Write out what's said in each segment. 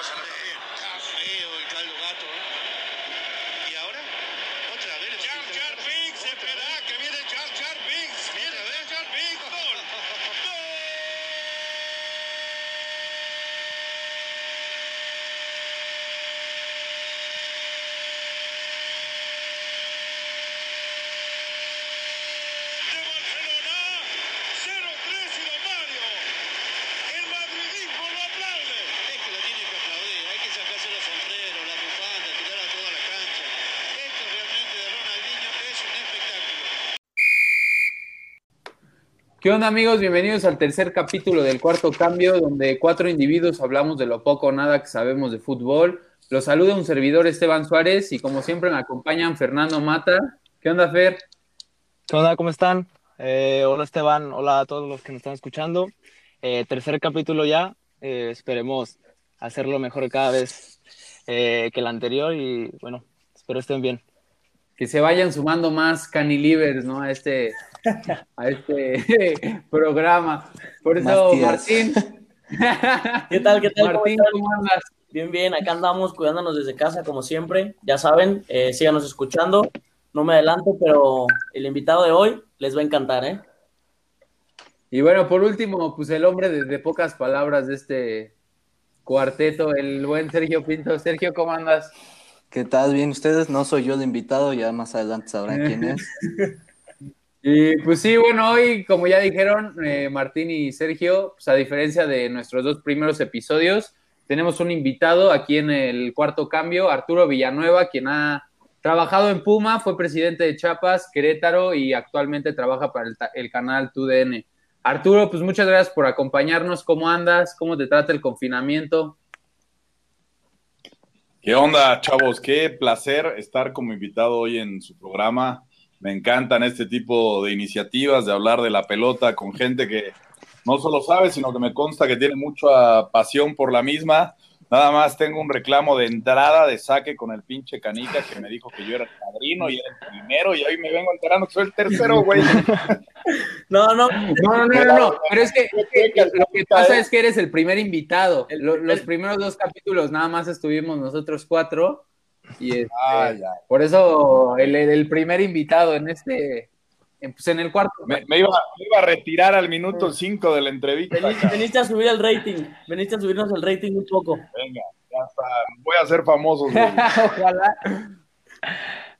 cosa. Está feo el caldo gato. ¿eh? ¿Y ahora? Otra vez. le va a Jar quitar- Jar Binks, Otra espera, vez. que viene Jar Jar Binks. Viene Jar Jar Binks. Gol. Gol. de Barcelona, 0-3 y lo Mario. El madridismo lo aplaude. Es que lo tiene que aplaudir. Hay que sacarse los sombreros, la bufanda, tirar a toda la cancha. Esto realmente de Ronaldinho es un espectáculo. ¿Qué onda amigos? Bienvenidos al tercer capítulo del cuarto cambio, donde cuatro individuos hablamos de lo poco o nada que sabemos de fútbol. Los saluda un servidor Esteban Suárez y como siempre me acompañan Fernando Mata. ¿Qué onda, Fer? ¿Qué onda? ¿Cómo están? Eh, hola Esteban, hola a todos los que nos están escuchando. Eh, tercer capítulo ya, eh, esperemos hacerlo mejor cada vez eh, que el anterior y bueno, espero estén bien. Que se vayan sumando más canilivers, ¿no? A este, a este programa. Por eso. Martín. ¿Qué tal? ¿Qué tal? ¿Cómo Martín, están? ¿cómo andas? Bien, bien, acá andamos cuidándonos desde casa como siempre. Ya saben, eh, síganos escuchando. No me adelanto, pero el invitado de hoy les va a encantar, ¿eh? Y bueno, por último, pues el hombre de, de pocas palabras de este cuarteto, el buen Sergio Pinto. Sergio, ¿cómo andas? ¿Qué tal? Bien, ustedes. No soy yo de invitado, ya más adelante sabrán quién es. Y pues sí, bueno, hoy, como ya dijeron eh, Martín y Sergio, pues a diferencia de nuestros dos primeros episodios, tenemos un invitado aquí en el cuarto cambio, Arturo Villanueva, quien ha trabajado en Puma, fue presidente de Chiapas, Querétaro y actualmente trabaja para el, el canal TUDN. Arturo, pues muchas gracias por acompañarnos. ¿Cómo andas? ¿Cómo te trata el confinamiento? ¿Qué onda, chavos? Qué placer estar como invitado hoy en su programa. Me encantan este tipo de iniciativas, de hablar de la pelota con gente que no solo sabe, sino que me consta que tiene mucha pasión por la misma. Nada más tengo un reclamo de entrada de saque con el pinche canica que me dijo que yo era el padrino y era el primero y hoy me vengo enterando que soy el tercero, güey. No, no, No, no, no, no, no, pero es que, lo que pasa es que eres el primer invitado. Los primeros dos capítulos nada más estuvimos nosotros cuatro y este, Ah, ya. por eso el, el- primer invitado en este, pues en el cuarto. Me, me iba, me iba a retirar al minuto 5 de la entrevista. veniste a subir el rating, veniste a subirnos el rating un poco. Venga, ya está. Voy a ser famoso. Ojalá.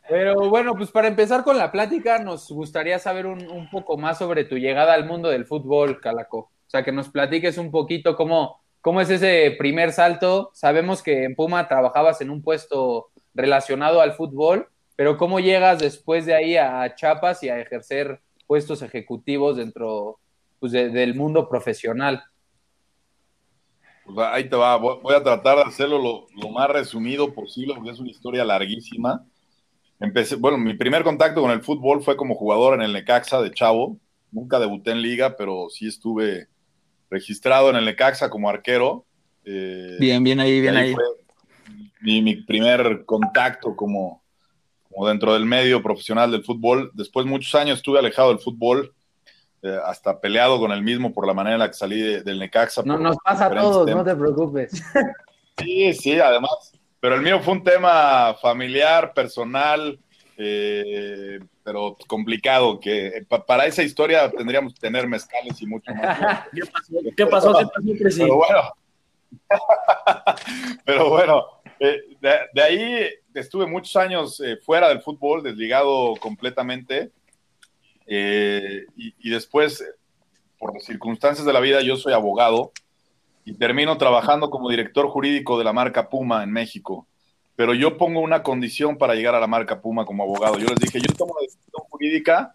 Pero bueno, pues para empezar con la plática, nos gustaría saber un, un poco más sobre tu llegada al mundo del fútbol, Calaco. O sea, que nos platiques un poquito cómo, cómo es ese primer salto. Sabemos que en Puma trabajabas en un puesto relacionado al fútbol, pero cómo llegas después de ahí a Chiapas y a ejercer puestos ejecutivos dentro pues, de- del mundo profesional. Pues ahí te va, voy voy a tratar de hacerlo lo, lo más resumido posible porque es una historia larguísima. Empecé, bueno, mi primer contacto con el fútbol fue como jugador en el Necaxa de Chavo. Nunca debuté en liga, pero sí estuve registrado en el Necaxa como arquero. Eh, Bien, bien ahí, bien ahí. fue Mi, mi primer contacto como, como dentro del medio profesional del fútbol. Después muchos años estuve alejado del fútbol, eh, hasta peleado con el mismo por la manera en la que salí de- del Necaxa. No, nos pasa a todos, temas. no te preocupes. Sí, sí, además. Pero el mío fue un tema familiar, personal, eh, pero complicado, que eh, pa- para esa historia tendríamos que tener mezcales y mucho más. ¿Qué pasó? ¿Qué pasó? ¿Qué pasó? Pero bueno, pero bueno, de, ahí estuve muchos años eh, fuera del fútbol, desligado completamente. eh, y, después, por las circunstancias de la vida, yo soy abogado y termino trabajando como director jurídico de la marca Puma en México. Pero yo pongo una condición para llegar a la marca Puma como abogado. Yo les dije, yo tomo una decisión jurídica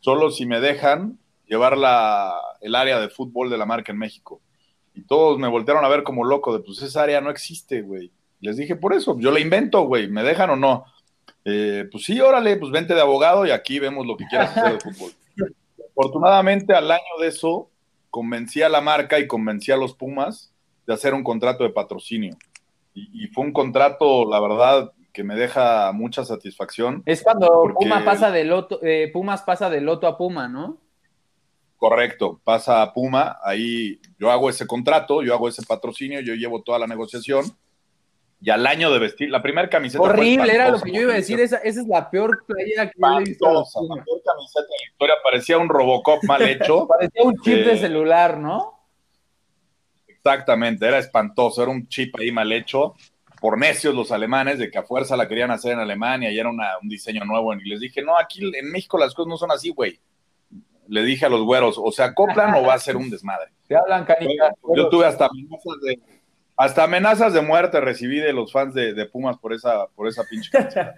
solo si me dejan llevar la, el área de fútbol de la marca en México. Y todos me voltearon a ver como loco de, pues esa área no existe, güey. Les dije, por eso, yo la invento, güey, ¿me dejan o no? Eh, pues sí, órale, pues vente de abogado y aquí vemos lo que quieras hacer de fútbol. Afortunadamente, al año de eso, convencí a la marca y convencí a los Pumas de hacer un contrato de patrocinio. Y, y fue un contrato, la verdad, que me deja mucha satisfacción. Es cuando Puma pasa de loto, eh, Pumas pasa de loto a Puma, ¿no? Correcto, pasa a Puma, ahí yo hago ese contrato, yo hago ese patrocinio, yo llevo toda la negociación y al año de vestir, la primera camiseta. Horrible, era lo que yo iba a decir. Esa, esa es la peor playera que yo he visto. la peor camiseta de la historia, parecía un Robocop mal hecho. Parecía un chip de Eh, celular, ¿no? Exactamente, era espantoso, era un chip ahí mal hecho por necios los alemanes de que a fuerza la querían hacer en Alemania y era una- un diseño nuevo. Y les dije, no, aquí en México las cosas no son así, güey. Le dije a los güeros, o se acoplan o va a ser un desmadre. Te hablan, canica. Yo tuve hasta amenazas de, hasta amenazas de muerte recibí de los fans de, de Pumas por esa, por esa pinche canción.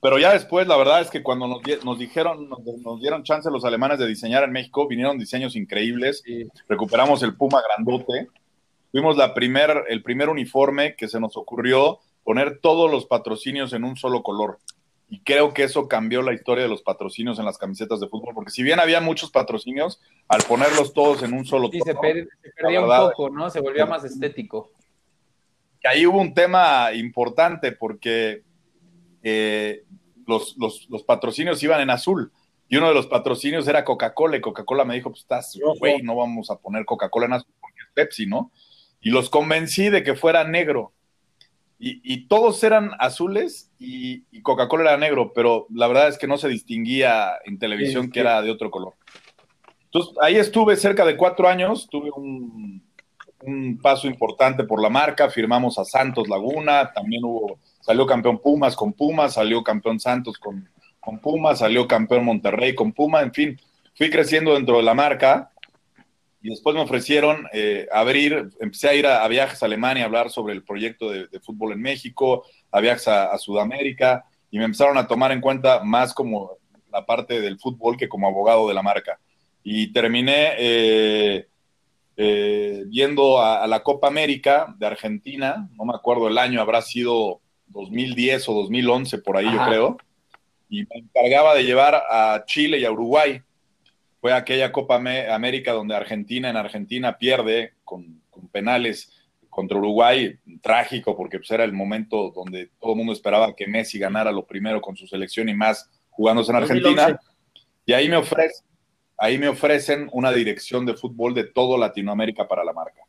Pero ya después, la verdad es que cuando nos, di- nos dijeron, nos, nos dieron chance los alemanes de diseñar en México, vinieron diseños increíbles. Sí. Recuperamos el Puma grandote. Fuimos la primer, el primer uniforme que se nos ocurrió poner todos los patrocinios en un solo color. Y creo que eso cambió la historia de los patrocinios en las camisetas de fútbol, porque si bien había muchos patrocinios, al ponerlos todos en un solo Sí, se, tono, per- se perdía un poco, ¿no? Se volvía más estético. que ahí hubo un tema importante porque eh, los, los- los patrocinios iban en azul y uno de los patrocinios era Coca-Cola y Coca-Cola me dijo, pues estás, güey, no vamos a poner Coca-Cola en azul porque es Pepsi, ¿no? Y los convencí de que fuera negro. Y, y todos eran azules y, y Coca-Cola era negro, pero la verdad es que no se distinguía en televisión Sí, que era de otro color. Entonces, ahí estuve cerca de cuatro años, tuve un, un paso importante por la marca, firmamos a Santos Laguna, también hubo, salió campeón Pumas con Pumas, salió campeón Santos con, con Pumas, salió campeón Monterrey con Puma, en fin, fui creciendo dentro de la marca y después me ofrecieron eh, abrir, empecé a ir a, a viajes a Alemania a hablar sobre el proyecto de, de fútbol en México, a viajes a, a Sudamérica y me empezaron a tomar en cuenta más como la parte del fútbol que como abogado de la marca. Y terminé eh, eh, yendo a, a la Copa América de Argentina, no me acuerdo el año, habrá sido 2010 o 2011, por ahí yo creo, y me encargaba de llevar a Chile y a Uruguay. Fue aquella Copa América donde Argentina en Argentina pierde con, con penales contra Uruguay, trágico porque pues, era el momento donde todo el mundo esperaba que Messi ganara lo primero con su selección y más jugándose en Argentina. 2011. Y ahí me ofrecen, ahí me ofrecen una dirección de fútbol de todo Latinoamérica para la marca.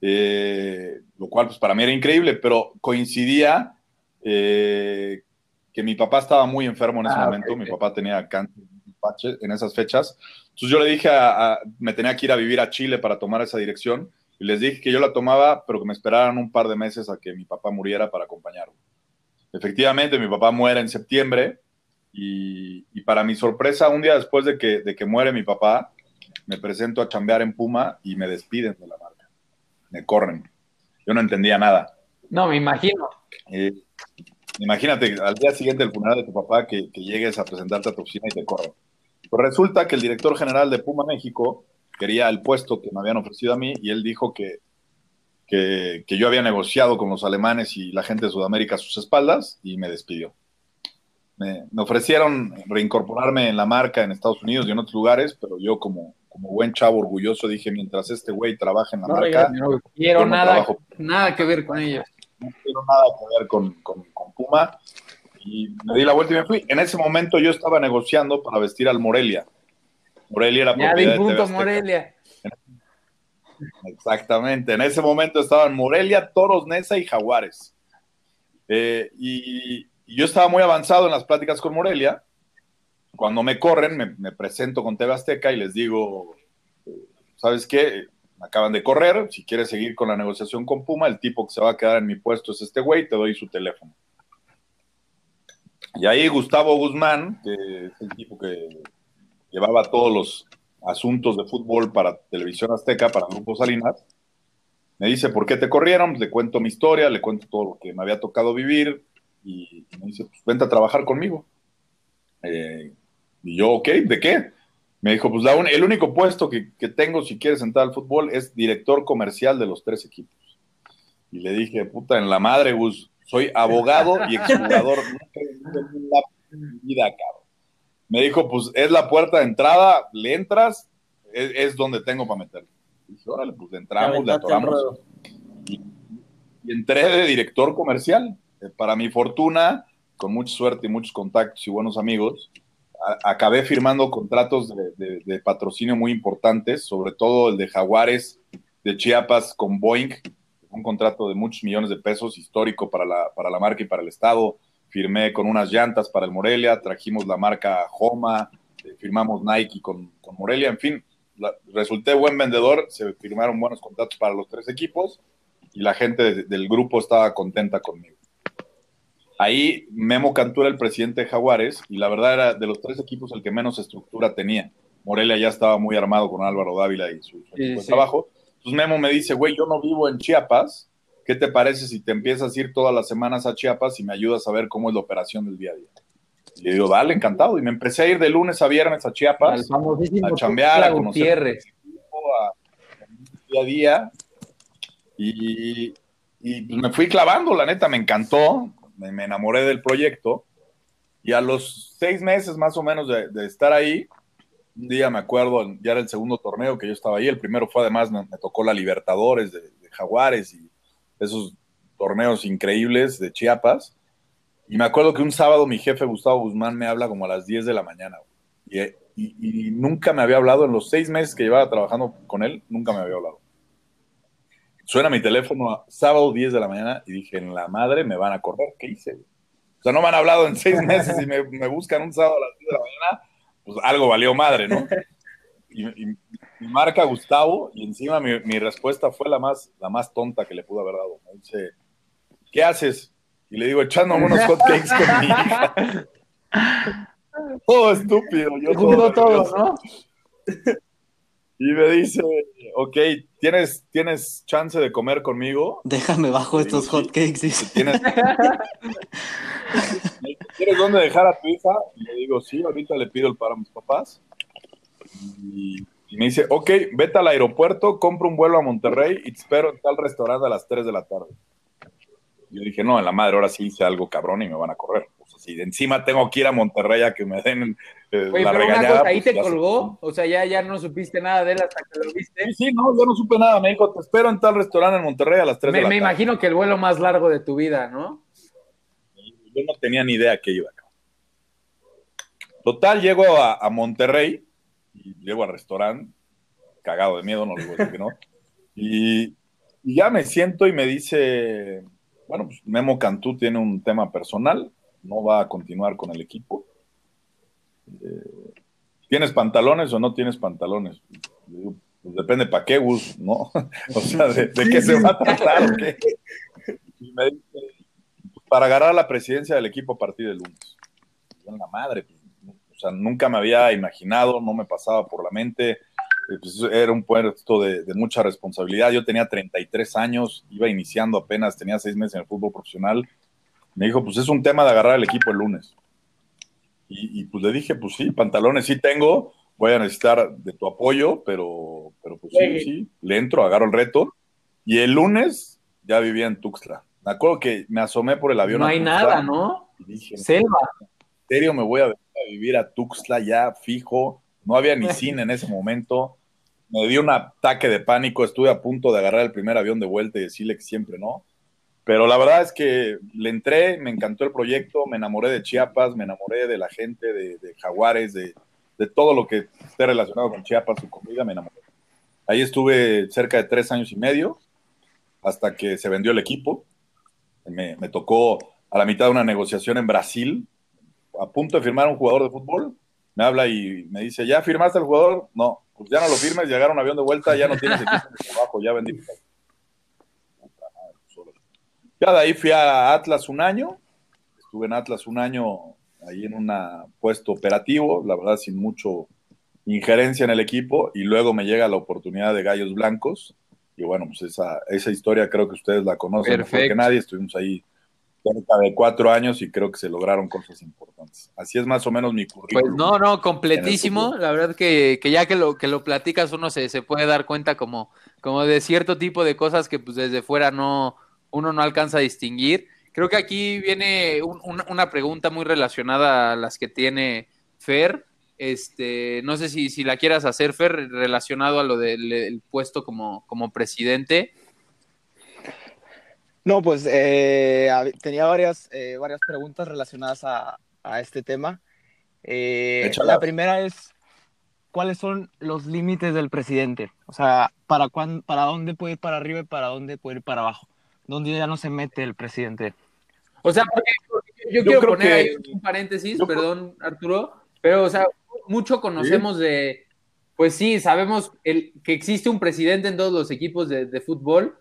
Eh, lo cual pues para mí era increíble, pero coincidía eh, que mi papá estaba muy enfermo en ese Ah, momento, mi papá tenía cáncer en esas fechas. Entonces yo le dije, a, a- me tenía que ir a vivir a Chile para tomar esa dirección y les dije que yo la tomaba, pero que me esperaran un par de meses a que mi papá muriera para acompañarlo. Efectivamente, mi papá muere en septiembre y, y para mi sorpresa, un día después de que, de que muere mi papá, me presento a chambear en Puma y me despiden de la marca. Me corren. Yo no entendía nada. No, me imagino. Eh, imagínate al día siguiente del funeral de tu papá que, que llegues a presentarte a tu oficina y te corren. Pues resulta que el director general de Puma México quería el puesto que me habían ofrecido a mí y él dijo que, que, que yo había negociado con los alemanes y la gente de Sudamérica a sus espaldas y me despidió. Me, me ofrecieron reincorporarme en la marca en Estados Unidos y en otros lugares, pero yo como, como buen chavo orgulloso dije, mientras este güey trabaje en la No marca. No quiero no nada, trabajo. nada que ver con ellos. no quiero nada que ver con, con- con Puma. Y me di la vuelta y me fui. En ese momento yo estaba negociando para vestir al Morelia. Morelia era Ya propiedad vi de punto. Morelia. Exactamente. En ese momento estaban Morelia, Toros, Nesa y Jaguares. Eh, y, y yo estaba muy avanzado en las pláticas con Morelia. Cuando me corren, me, me presento con TV Azteca y les digo, ¿sabes qué? Me acaban de correr. Si quieres seguir con la negociación con Puma, el tipo que se va a quedar en mi puesto es este güey, te doy su teléfono. Y ahí Gustavo Guzmán, que es el tipo que llevaba todos los asuntos de fútbol para Televisión Azteca, para Grupo Salinas, me dice, ¿por qué te corrieron? Le cuento mi historia, le cuento todo lo que me había tocado vivir y me dice, pues vente a trabajar conmigo. Eh, y yo, ok, ¿de qué? Me dijo, pues la el único puesto que, que tengo si quieres entrar al fútbol es director comercial de los tres equipos. Y le dije, puta, en la madre, Gus, soy abogado y exjugador. Vida, cabrón. Me dijo, pues es la puerta de entrada, le entras, es, es donde tengo para meterlo. Y dije, órale, pues le entramos, le atoramos. Y entré de director comercial. Eh, para mi fortuna, con mucha suerte y muchos contactos y buenos amigos, a- acabé firmando contratos de, de- de patrocinio muy importantes, sobre todo el de Jaguares de Chiapas con Boeing, un contrato de muchos millones de pesos histórico para la, para la marca y para el Estado. Firmé con unas llantas para el Morelia, trajimos la marca Homa, eh, firmamos Nike con, con Morelia, en fin, la- resulté buen vendedor, se firmaron buenos contratos para los tres equipos y la gente de- del grupo estaba contenta conmigo. Ahí Memo Cantú era el presidente de Jaguares y la verdad era de los tres equipos el que menos estructura tenía. Morelia ya estaba muy armado con Álvaro Dávila y su, su Sí, sí. trabajo. Entonces Memo me dice, güey, yo no vivo en Chiapas, ¿qué te parece si te empiezas a ir todas las semanas a Chiapas y me ayudas a ver cómo es la operación del día a día? Y le digo, dale, encantado. Y me empecé a ir de lunes a viernes a Chiapas a chambear, a conocer a día a día y, y, pues, me fui clavando, la neta, me encantó, me, me enamoré del proyecto y a los seis meses más o menos de, de estar ahí, un día me acuerdo, ya era el segundo torneo que yo estaba ahí, el primero fue además, me, me tocó la Libertadores de, de Jaguares y esos torneos increíbles de Chiapas. Y me acuerdo que un sábado mi jefe Gustavo Guzmán me habla como a las 10 de la mañana. Y, y- y nunca me había hablado, en los seis meses que llevaba trabajando con él, nunca me había hablado. Suena mi teléfono a sábado 10 de la mañana y dije, en la madre me van a correr. ¿Qué hice? O sea, no me han hablado en seis meses y me, me buscan un sábado a las 10 de la mañana, pues algo valió madre, ¿no? Y, y- y marca Gustavo y encima mi, mi respuesta fue la más, la más tonta que le pudo haber dado. Me dice, ¿qué haces? Y le digo, echándome unos hotcakes con mi hija. Todo estúpido. Yo todo, nervioso. ¿no? Y me dice, ok, ¿tienes, ¿tienes chance de comer conmigo? Déjame bajo estos hotcakes. dice. ¿Tienes, ¿Tienes dónde dejar a tu hija? Y le digo, sí, ahorita le pido el para mis papás. Y, y me dice, ok, vete al aeropuerto, compra un vuelo a Monterrey y te espero en tal restaurante a las 3 de la tarde. Yo dije, no, en la madre, ahora sí hice algo cabrón y me van a correr. O sea, si de encima tengo que ir a Monterrey a que me den eh, Oye, la pero una regañada. cosa, ahí pues, te se- colgó, o sea, ya, ya no supiste nada de él hasta que lo viste. Sí, sí, no, yo no supe nada. Me dijo, te espero en tal restaurante en Monterrey a las 3 de Me, la me tarde. imagino que el vuelo más largo de tu vida, ¿no? Yo no tenía ni idea que iba acá. Total, llego a, a Monterrey y llego al restaurante, cagado de miedo, no le voy a decir que no. Y, y ya me siento y me dice, bueno, pues Memo Cantú tiene un tema personal, no va a continuar con el equipo. Eh, ¿Tienes pantalones o no tienes pantalones? Le digo, pues depende para qué, Gus, ¿no? o sea, ¿de, de qué se va a tratar o qué? Y me dice, para agarrar la presidencia del equipo a partir del lunes. En la madre, pues, o sea, nunca me había imaginado, no me pasaba por la mente. eh, pues, era un puesto de, de mucha responsabilidad. Yo tenía 33 años, iba iniciando apenas, tenía seis meses en el fútbol profesional. Me dijo, pues es un tema de agarrar el equipo el lunes. Y, y, pues le dije, pues sí, pantalones sí tengo, voy a necesitar de tu apoyo, pero, pero pues sí, sí, le entro, agarro el reto. Y el lunes ya vivía en Tuxtla. Me acuerdo que me asomé por el avión. No hay nada, ¿no? Dije, Selva. ¿en serio me voy a vivir a Tuxtla ya fijo? No había ni cine en ese momento. Me dio un ataque de pánico, estuve a punto de agarrar el primer avión de vuelta y decirle que siempre no. Pero la verdad es que le entré, me encantó el proyecto, me enamoré de Chiapas, me enamoré de la gente, de, de Jaguares, de, de todo lo que esté relacionado con Chiapas, su comida, me enamoré. Ahí estuve cerca de tres años y medio, hasta que se vendió el equipo. Me, tocó a la mitad de una negociación en Brasil, a punto de firmar un jugador de fútbol, me habla y me dice, ¿ya firmaste el jugador? No, pues ya no lo firmes, llegaron un avión de vuelta, ya no tienes equipo de trabajo, ya vendí. Ya de ahí fui a Atlas un año, estuve en Atlas un año ahí en un puesto operativo, la verdad sin mucho injerencia en el equipo, y luego me llega la oportunidad de Gallos Blancos, y bueno, pues esa, esa historia creo que ustedes la conocen mejor que Perfecto. nadie, estuvimos ahí cerca de cuatro años y creo que se lograron cosas importantes. Así es más o menos mi Pues currículum. no, no, completísimo. fútbol. La verdad que, que ya que lo, que lo platicas uno se, se puede dar cuenta como, como de cierto tipo de cosas que pues desde fuera no, uno no alcanza a distinguir. Creo que aquí viene un- una pregunta muy relacionada a las que tiene Fer. Este, no sé si, si la quieras hacer, Fer, relacionado a lo del el puesto como, como presidente. No, pues eh, tenía varias, eh, varias preguntas relacionadas a, a este tema. Eh, la primera es, ¿cuáles son los límites del presidente? O sea, ¿para, cuán- ¿para dónde puede ir para arriba y para dónde puede ir para abajo? ¿Dónde ya no se mete el presidente? O sea, porque, porque yo, Yo quiero creo poner que- ahí un paréntesis, yo creo- perdón, Arturo, pero, o sea, mucho conocemos de, pues sí, sabemos el, que existe un presidente en todos los equipos de, de fútbol,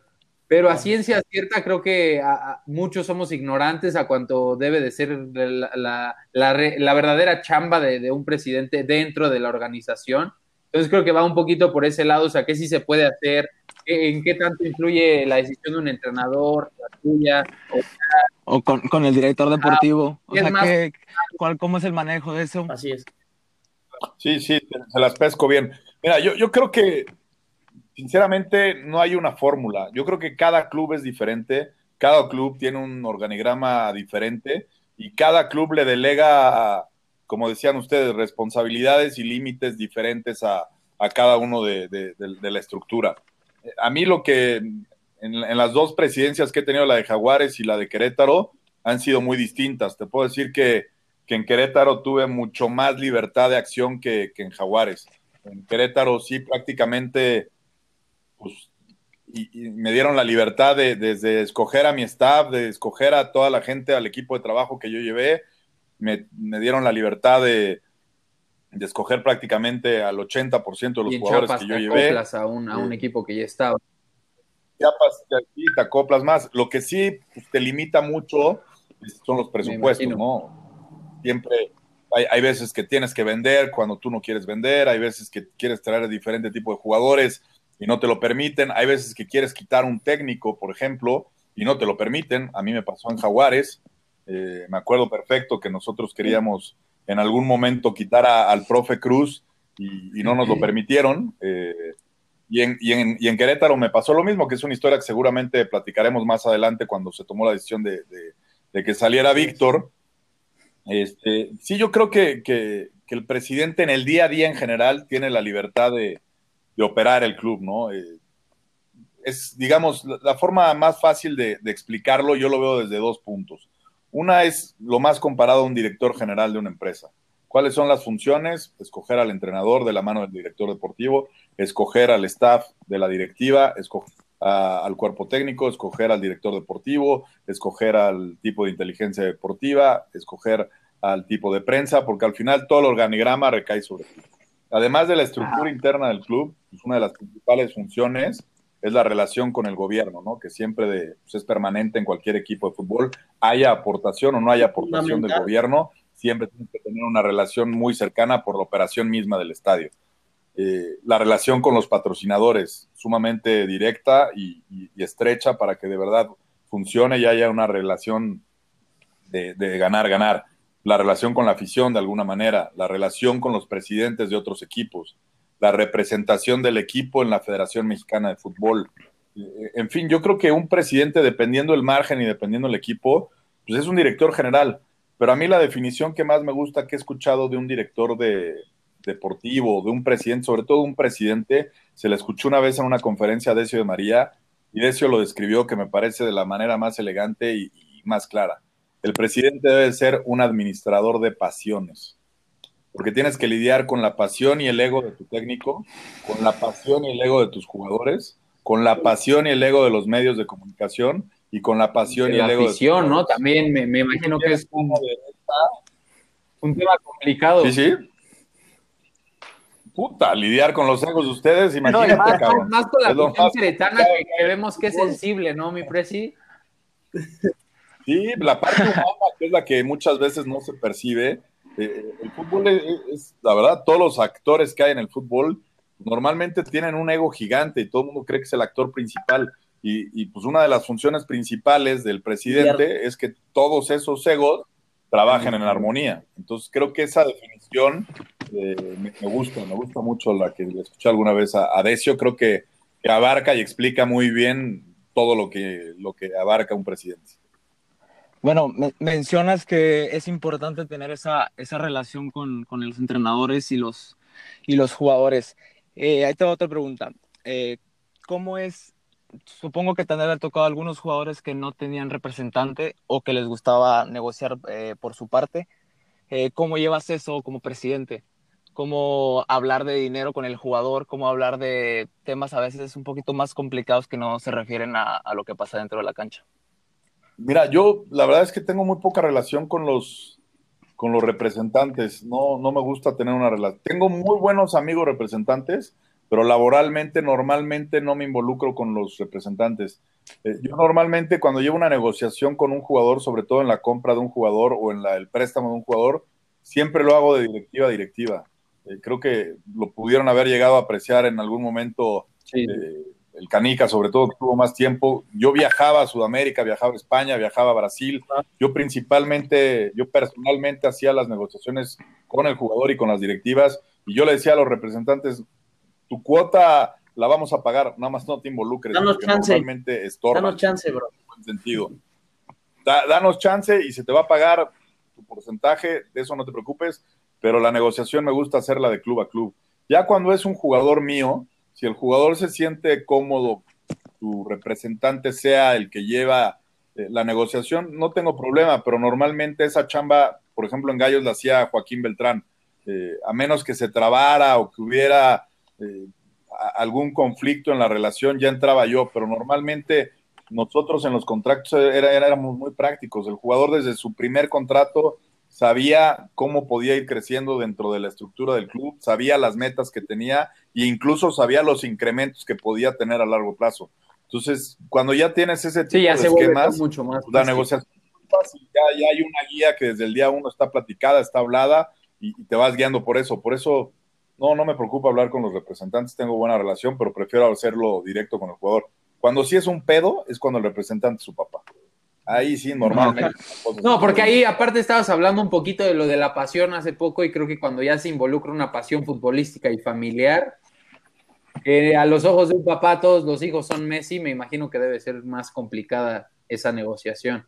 pero a ciencia cierta creo que a- a- muchos somos ignorantes a cuanto debe de ser la, la- la re- la verdadera chamba de, de un presidente dentro de la organización. Entonces creo que va un poquito por ese lado, o sea, qué sí se puede hacer, en qué tanto influye la decisión de un entrenador, la tuya, O con, con el director deportivo. o sea, más- ¿qué- cuál, ¿cómo es el manejo de eso? Así es. Sí, sí, se las pesco bien. Mira, yo, yo creo que, sinceramente, no hay una fórmula. Yo creo que cada club es diferente, cada club tiene un organigrama diferente y cada club le delega, como decían ustedes, responsabilidades y límites diferentes a, a cada uno de, de- la estructura. A mí lo que en, en las dos presidencias que he tenido, la de Jaguares y la de Querétaro, han sido muy distintas. Te puedo decir que, que en Querétaro tuve mucho más libertad de acción que, que en Jaguares. En Querétaro sí prácticamente pues, y, y me dieron la libertad de desde escoger a mi staff, de escoger a toda la gente, al equipo de trabajo que yo llevé, me, me dieron la libertad de, de escoger prácticamente al 80% de los jugadores Chiapas que yo te llevé. a un, a un equipo que ya estaba. Chiapas, te acoplas más. Lo que sí pues, te limita mucho son los presupuestos. ¿no? Siempre hay, hay veces que tienes que vender cuando tú no quieres vender, hay veces que quieres traer diferente tipo de jugadores y no te lo permiten, hay veces que quieres quitar un técnico, por ejemplo, y no te lo permiten. A mí me pasó en Jaguares, eh, me acuerdo perfecto que nosotros queríamos en algún momento quitar a- al profe Cruz y, y no nos lo permitieron. eh, y en, y, en, y en Querétaro me pasó lo mismo, que es una historia que seguramente platicaremos más adelante cuando se tomó la decisión de, de- de que saliera Víctor. Este, sí, yo creo que, que- el presidente en el día a día en general tiene la libertad de, de operar el club, ¿no? Eh, es, digamos, la, la forma más fácil de, de explicarlo, yo lo veo desde dos puntos. Una es lo más comparado a un director general de una empresa. ¿Cuáles son las funciones? Escoger al entrenador de la mano del director deportivo, escoger al staff de la directiva, escoger a- al cuerpo técnico, escoger al director deportivo, escoger al tipo de inteligencia deportiva, escoger al tipo de prensa, porque al final todo el organigrama recae sobre ti. Además de la estructura interna del club, pues una de las principales funciones es la relación con el gobierno, ¿no? Que siempre de- pues es permanente en cualquier equipo de fútbol, haya aportación o no haya aportación del gobierno, siempre tienes que tener una relación muy cercana por la operación misma del estadio. Eh, la relación con los patrocinadores, sumamente directa y, estrecha para que de verdad funcione y haya una relación de, de ganar, ganar. La relación con la afición de alguna manera, la relación con los presidentes de otros equipos, la representación del equipo en la Federación Mexicana de Fútbol. Eh, En fin, yo creo que un presidente, dependiendo el margen y dependiendo el equipo, pues es un director general. Pero a mí la definición que más me gusta que he escuchado de un director de, deportivo, de un presidente, sobre todo un presidente, se le escuchó una vez en una conferencia a Decio de María y Decio lo describió que me parece de la manera más elegante y, y más clara. El presidente debe ser un administrador de pasiones, porque tienes que lidiar con la pasión y el ego de tu técnico, con la pasión y el ego de tus jugadores, con la pasión y el ego de los medios de comunicación y con la pasión De y el la ego afición, de ¿no? También me, me imagino que es un, un tema complicado. Sí, sí. Puta, lidiar con los egos de ustedes, imagínate, más, cabrón. más con la más queretana que, que vemos que es sensible, ¿no, mi presi? Sí, la parte humana, que es la que muchas veces no se percibe. Eh, el fútbol es, es- la verdad, todos los actores que hay en el fútbol normalmente tienen un ego gigante y todo el mundo cree que es el actor principal. Y, y, pues una de las funciones principales del presidente es que todos esos egos trabajen en armonía. Entonces creo que esa definición eh, me, gusta, me gusta mucho la que le escuché alguna vez a, a Decio. Creo que, abarca y explica muy bien todo lo que, abarca un presidente. Bueno, me- mencionas que es importante tener esa, relación con, los entrenadores y los, jugadores. Eh, ahí te otra pregunta. Eh, ¿Cómo es? Supongo que te han tocado algunos jugadores que no tenían representante o que les gustaba negociar eh, por su parte. Eh, ¿cómo llevas eso como presidente? ¿Cómo hablar de dinero con el jugador? ¿Cómo hablar de temas a veces un poquito más complicados que no se refieren a, a lo que pasa dentro de la cancha? Mira, yo la verdad es que tengo muy poca relación con los, con los representantes. No, no me gusta tener una relación. Tengo muy buenos amigos representantes, pero laboralmente normalmente no me involucro con los representantes. Eh, yo normalmente cuando llevo una negociación con un jugador, sobre todo en la compra de un jugador o en la, el préstamo de un jugador, siempre lo hago de directiva a directiva. Eh, creo que lo pudieron haber llegado a apreciar en algún momento Sí. eh, el Canica, sobre todo que tuvo más tiempo. Yo viajaba a Sudamérica, viajaba a España, viajaba a Brasil. Yo principalmente, yo personalmente hacía las negociaciones con el jugador y con las directivas y yo le decía a los representantes, tu cuota la vamos a pagar, nada más no te involucres. Danos chance. Normalmente estorba Danos chance, bro. en buen sentido. Da- danos chance y se te va a pagar tu porcentaje, de eso no te preocupes, pero la negociación me gusta hacerla de club a club. Ya cuando es un jugador mío, si el jugador se siente cómodo, tu representante sea el que lleva eh, la negociación, no tengo problema, pero normalmente esa chamba, por ejemplo, en Gallos la hacía Joaquín Beltrán, Eh, a menos que se trabara o que hubiera eh, algún conflicto en la relación, ya entraba yo, pero normalmente nosotros en los contratos era- era- éramos muy prácticos. El jugador desde su primer contrato sabía cómo podía ir creciendo dentro de la estructura del club, sabía las metas que tenía e incluso sabía los incrementos que podía tener a largo plazo. Entonces, cuando ya tienes ese tipo Sí, ya de se esquemas, mucho más. la fácil. negociación es muy fácil. Ya, ya hay una guía que desde el día uno está platicada, está hablada y, y te vas guiando por eso. Por eso, no, no me preocupa hablar con los representantes, tengo buena relación, pero prefiero hacerlo directo con el jugador. Cuando sí es un pedo, es cuando el representante es su papá. Ahí sí, normalmente. No, porque ahí aparte estabas hablando un poquito de lo de la pasión hace poco y creo que cuando ya se involucra una pasión futbolística y familiar, que a los ojos de un papá todos los hijos son Messi, me imagino que debe ser más complicada esa negociación.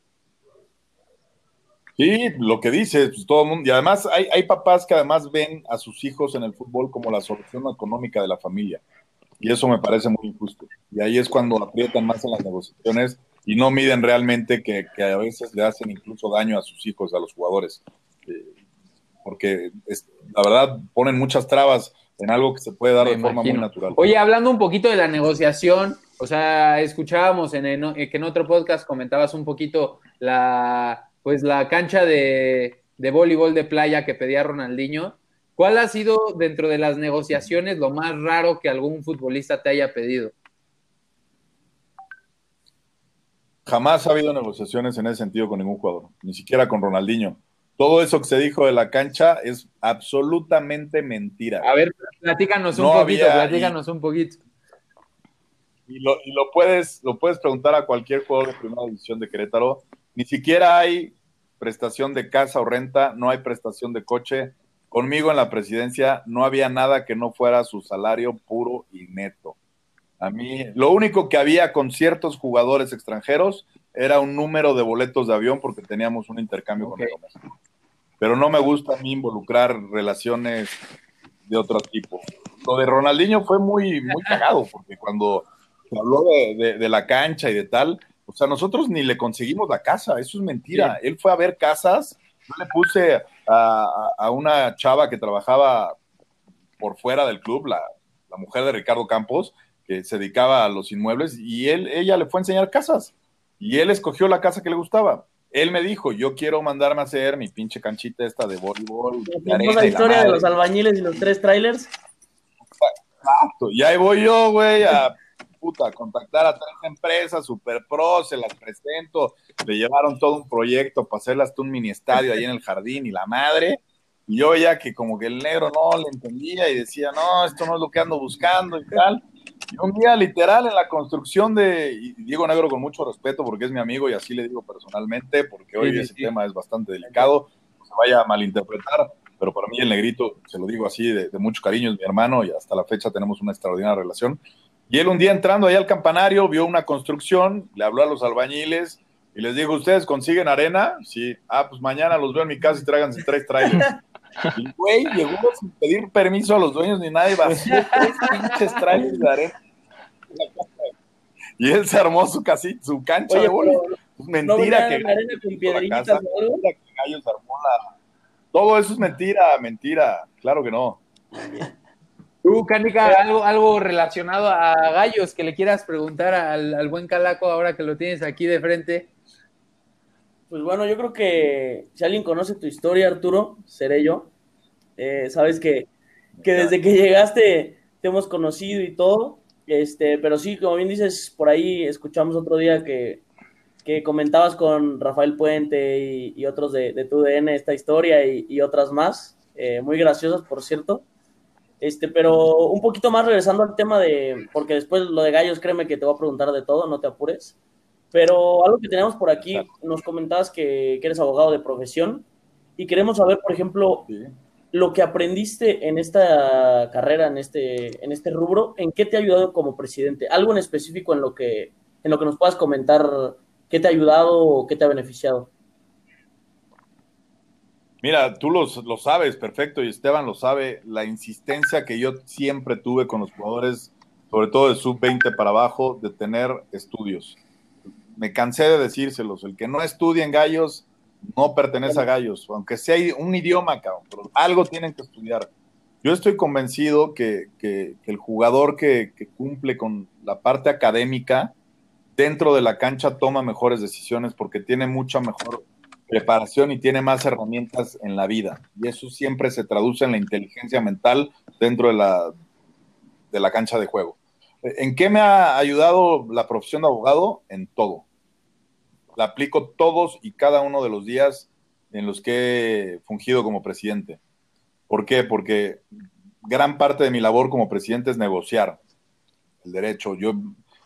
Sí, lo que dice, pues todo el mundo. Y además hay, hay papás que además ven a sus hijos en el fútbol como la solución económica de la familia. Y eso me parece muy injusto. Y ahí es cuando aprietan más en las negociaciones y no miden realmente que, que a veces le hacen incluso daño a sus hijos, a los jugadores. Eh, porque es- la verdad ponen muchas trabas en algo que se puede dar Me de forma muy natural. Oye, hablando un poquito de la negociación, o sea, escuchábamos en, en- que en otro podcast comentabas un poquito la, pues la cancha de, de voleibol de playa que pedía Ronaldinho. ¿Cuál ha sido dentro de las negociaciones lo más raro que algún futbolista te haya pedido? Jamás ha habido negociaciones en ese sentido con ningún jugador, ni siquiera con Ronaldinho. Todo eso que se dijo de la cancha es absolutamente mentira. A ver, platícanos un No poquito, había- platícanos un poquito. Y lo, y lo puedes, lo puedes preguntar a cualquier jugador de primera división de Querétaro. Ni siquiera hay prestación de casa o renta, no hay prestación de coche. Conmigo en la presidencia no había nada que no fuera su salario puro y neto. A mí, lo único que había con ciertos jugadores extranjeros era un número de boletos de avión porque teníamos un intercambio Ok. con el México. Pero no me gusta a mí involucrar relaciones de otro tipo. Lo de Ronaldinho fue muy, muy cagado, porque cuando se habló de, de- de la cancha y de tal, o sea, nosotros ni le conseguimos la casa, eso es mentira. Él fue a ver casas, yo le puse a, a- una chava que trabajaba por fuera del club, la, la mujer de Ricardo Campos, que se dedicaba a los inmuebles, y él, ella le fue a enseñar casas, y él escogió la casa que le gustaba. Él me dijo, yo quiero mandarme a hacer mi pinche canchita esta de voleibol. de arena la historia de madre". los albañiles y los tres trailers. Exacto. Y ahí voy yo, güey, a puta, contactar a tres empresas, super pro, se las presento, le llevaron todo un proyecto para hacerle hasta un mini estadio ahí en el jardín y la madre. Y yo ya que como que el negro no le entendía y decía, no, esto no es lo que ando buscando y tal. Y un día literal en la construcción de, y digo negro con mucho respeto porque es mi amigo y así le digo personalmente, porque hoy sí, ese sí. tema es bastante delicado, no se vaya a malinterpretar, pero para mí el negrito, se lo digo así, de, de mucho cariño, es mi hermano y hasta la fecha tenemos una extraordinaria relación. Y él un día entrando ahí al campanario vio una construcción, le habló a los albañiles y les dijo, ¿ustedes consiguen arena? Sí. Ah, pues mañana los veo en mi casa y tráiganse tres trailers. Y güey, llegó sin pedir permiso a los dueños ni nada y vació tres pinches trailers de arena. Y él se armó su casita, su cancha Oye, de bola. pero Es ¿no mentira que arena con hizo la piedritas casa, o algo? mentira que Gallos armó la, Todo eso es mentira, mentira. Claro que no. Tú, Canica, algo, algo relacionado a gallos que le quieras preguntar al, al buen Calaco ahora que lo tienes aquí de frente. Pues bueno, yo creo que si alguien conoce tu historia, Arturo, seré yo. Eh, sabes que, que desde que llegaste te hemos conocido y todo. Este, pero sí, como bien dices, por ahí escuchamos otro día que, que comentabas con Rafael Puente y, y otros de, de, tu DN esta historia y, y otras más, eh, muy graciosas, por cierto. Este, pero un poquito más regresando al tema de, porque después lo de gallos, créeme que te voy a preguntar de todo, no te apures. Pero algo que tenemos por aquí, nos comentabas que, que eres abogado de profesión y queremos saber, por ejemplo, sí. lo que aprendiste en esta carrera, en este, en este rubro, ¿en qué te ha ayudado como presidente? Algo en específico en lo que, en lo que nos puedas comentar, ¿qué te ha ayudado o qué te ha beneficiado? Mira, tú lo, lo, sabes perfecto y Esteban lo sabe, la insistencia que yo siempre tuve con los jugadores, sobre todo de sub-20 para abajo, de tener estudios. Me cansé de decírselos, el que no estudia en gallos no pertenece a gallos, aunque sea un idioma, cabrón, pero algo tienen que estudiar. Yo estoy convencido que, el jugador que cumple con la parte académica dentro de la cancha toma mejores decisiones porque tiene mucha mejor preparación y tiene más herramientas en la vida. Y eso siempre se traduce en la inteligencia mental dentro de la, de la cancha de juego. ¿En qué me ha ayudado la profesión de abogado? En todo. La aplico todos y cada uno de los días en los que he fungido como presidente. ¿Por qué? Porque gran parte de mi labor como presidente es negociar el derecho. Yo,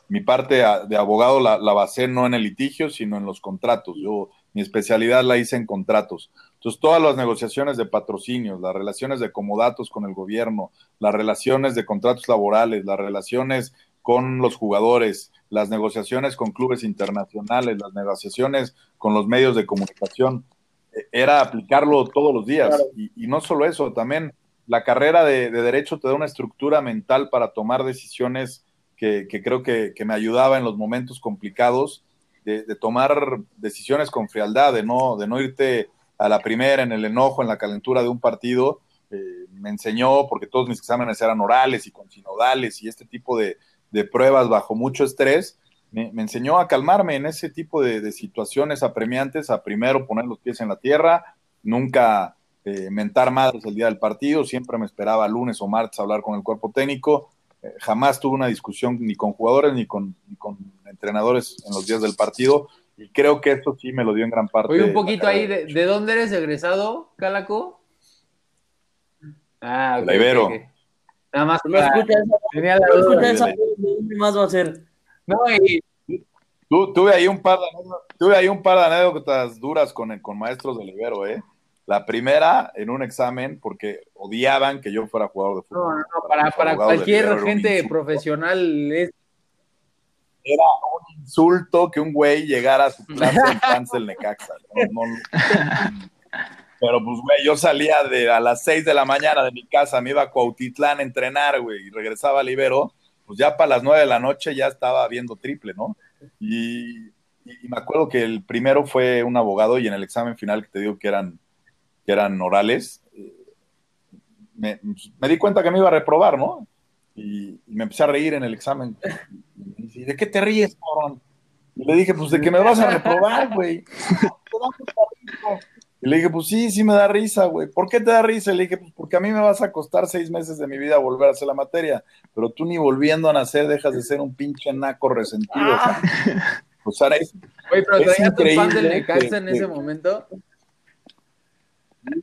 mi parte de abogado la, la basé no en el litigio, sino en los contratos. Yo mi especialidad la hice en contratos. Entonces, todas las negociaciones de patrocinios, las relaciones de comodatos con el gobierno, las relaciones de contratos laborales, las relaciones con los jugadores, las negociaciones con clubes internacionales, las negociaciones con los medios de comunicación, era aplicarlo todos los días. Claro. Y, y, no solo eso, también la carrera de, de, derecho te da una estructura mental para tomar decisiones que, que creo que, que me ayudaba en los momentos complicados de, tomar decisiones con frialdad, de no, de no irte a la primera en el enojo, en la calentura de un partido. Eh, me enseñó, porque todos mis exámenes eran orales y con sinodales y este tipo de, de pruebas bajo mucho estrés, me, enseñó a calmarme en ese tipo de, de, situaciones apremiantes, a primero poner los pies en la tierra, nunca eh, mentar madres el día del partido, siempre me esperaba lunes o martes hablar con el cuerpo técnico, eh, jamás tuve una discusión ni con jugadores ni con, entrenadores en los días del partido y creo que esto sí me lo dio en gran parte. Oye, un poquito ahí, de, de, dónde eres egresado, Calaco? Ah, okay, la Ibero. Okay. Nada más no escucha esa, tenía la no escucha esa, más va a ser? No, y, tu, tuve ahí un par de tuve ahí un par de anécdotas duras con, con maestros del Ibero, eh. La primera en un examen porque odiaban que yo fuera jugador de fútbol. No, no, no para, para cualquier gente profesional es... Era un insulto que un güey llegara a su clase en del Necaxa. No, no, pero pues, güey, yo salía de a las 6 de la mañana de mi casa, me iba a Cuautitlán a entrenar, güey, y regresaba al Ibero, pues ya para las 9 de la noche ya estaba viendo triple, ¿no? Y, y, me acuerdo que el primero fue un abogado y en el examen final que te digo que eran, que eran orales, eh, me, me, di cuenta que me iba a reprobar, ¿no? Y, y me empecé a reír en el examen. Y, ¿De qué te ríes, cabrón? Y le dije, pues de que me vas a reprobar, güey. Y le dije, pues sí, sí me da risa, güey. ¿Por qué te da risa? Y le dije, pues porque a mí me vas a costar seis meses de mi vida volver a hacer la materia, pero tú ni volviendo a nacer dejas de ser un pinche naco resentido. Ah. Pues ahora es, Oye, pero traía tu fan del Necaxa en ese que, momento.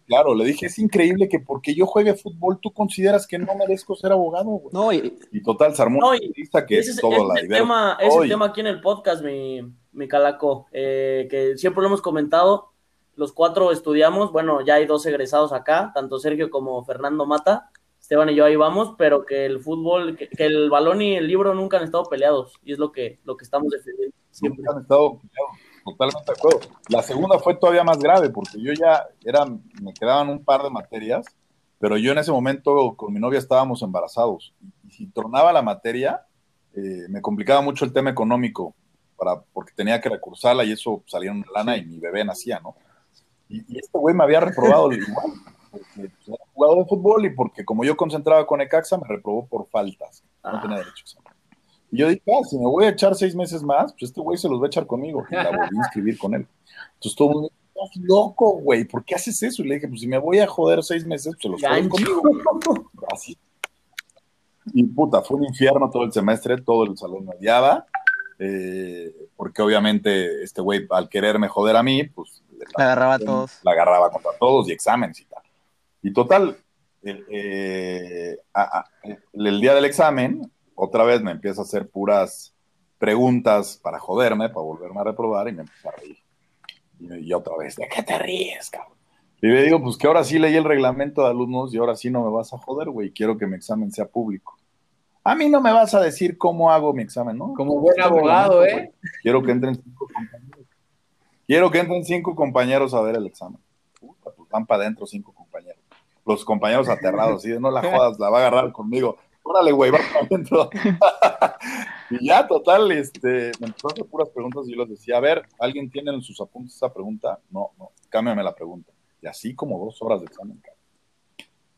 Claro, le dije, es increíble que porque yo juegue fútbol, tú consideras que no merezco ser abogado, güey. No, y, y total, se armó no, y, que ese, es todo la el tema, ese tema aquí en el podcast, mi, mi calaco, eh, que siempre lo hemos comentado, los cuatro estudiamos, bueno, ya hay dos egresados acá, tanto Sergio como Fernando Mata, Esteban y yo ahí vamos, pero que el fútbol, que, que, el balón y el libro nunca han estado peleados, y es lo que, lo que estamos defendiendo siempre. Nunca han estado peleados, totalmente de acuerdo. La segunda fue todavía más grave, porque yo ya era, me quedaban un par de materias, pero yo en ese momento con mi novia estábamos embarazados, y si tronaba la materia, eh, me complicaba mucho el tema económico, para, porque tenía que recursarla y eso salía una lana y mi bebé nacía, ¿no? Y, y este güey me había reprobado igual, porque pues, era jugador de fútbol y porque como yo concentraba con Ecaxa, me reprobó por faltas. No tenía derecho a yo dije, ah, si me voy a echar seis meses más, pues este güey se los va a echar conmigo. Y la volví a inscribir con él. Entonces todo el mundo dijo, estás loco, güey, ¿por qué haces eso? Y le dije, pues si me voy a joder seis meses, pues se los Gancho. conmigo. Así. Y puta, fue un infierno todo el semestre, todo el salón me odiaba, eh, porque obviamente este güey, al quererme joder a mí, pues La agarraba a todos. la agarraba contra todos y exámenes y tal. Y total, el, eh, a- a- el día del examen, otra vez me empieza a hacer puras preguntas para joderme, para volverme a reprobar y me empieza a reír. Y, y otra vez, ¿de qué te ríes, cabrón? Y le digo, pues que ahora sí leí el reglamento de alumnos y ahora sí no me vas a joder, güey. Quiero que mi examen sea público. A mí no me vas a decir cómo hago mi examen, ¿no? Como buen abogado, ¿eh? Quiero que entren cinco compañeros. Quiero que entren cinco compañeros a ver el examen. Puta, pues van para adentro cinco compañeros. Los compañeros aterrados, así de no la jodas, la va a agarrar conmigo. Órale, güey, va para adentro. y ya, total, este, me empezó a hacer puras preguntas y yo les decía, a ver, ¿alguien tiene en sus apuntes esa pregunta? No, no, cámbiame la pregunta. Y así como dos horas de examen.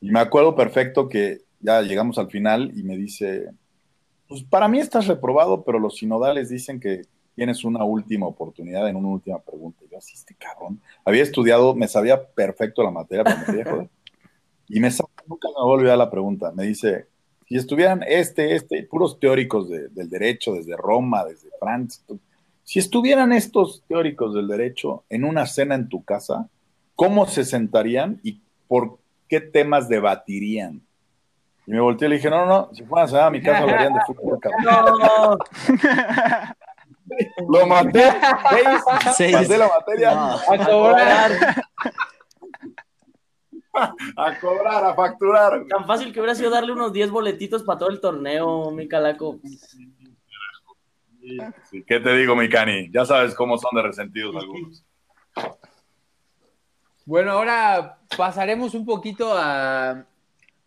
Y me acuerdo perfecto que ya llegamos al final y me dice, pues para mí estás reprobado, pero los sinodales dicen que tienes una última oportunidad en una última pregunta. Y yo así, este cabrón. Había estudiado, me sabía perfecto la materia, pero me joder. Y me nunca me voy a olvidar la pregunta. Me dice, si estuvieran este, este, puros teóricos de- del derecho, desde Roma, desde Francia, si estuvieran estos teóricos del derecho en una cena en tu casa, ¿cómo se sentarían y por qué temas debatirían? Y me volteé y le dije, no, no, no, si fueran a cenar a mi casa hablarían de fútbol, cabrón. No, Lo maté, seis, Seis. pasé la materia No. A cobrar. a cobrar, a facturar. tan fácil que hubiera sido darle unos 10 boletitos para todo el torneo, mi calaco. Sí, ¿Qué te digo, mi cani? Ya sabes cómo son de resentidos algunos. Bueno, ahora pasaremos un poquito a,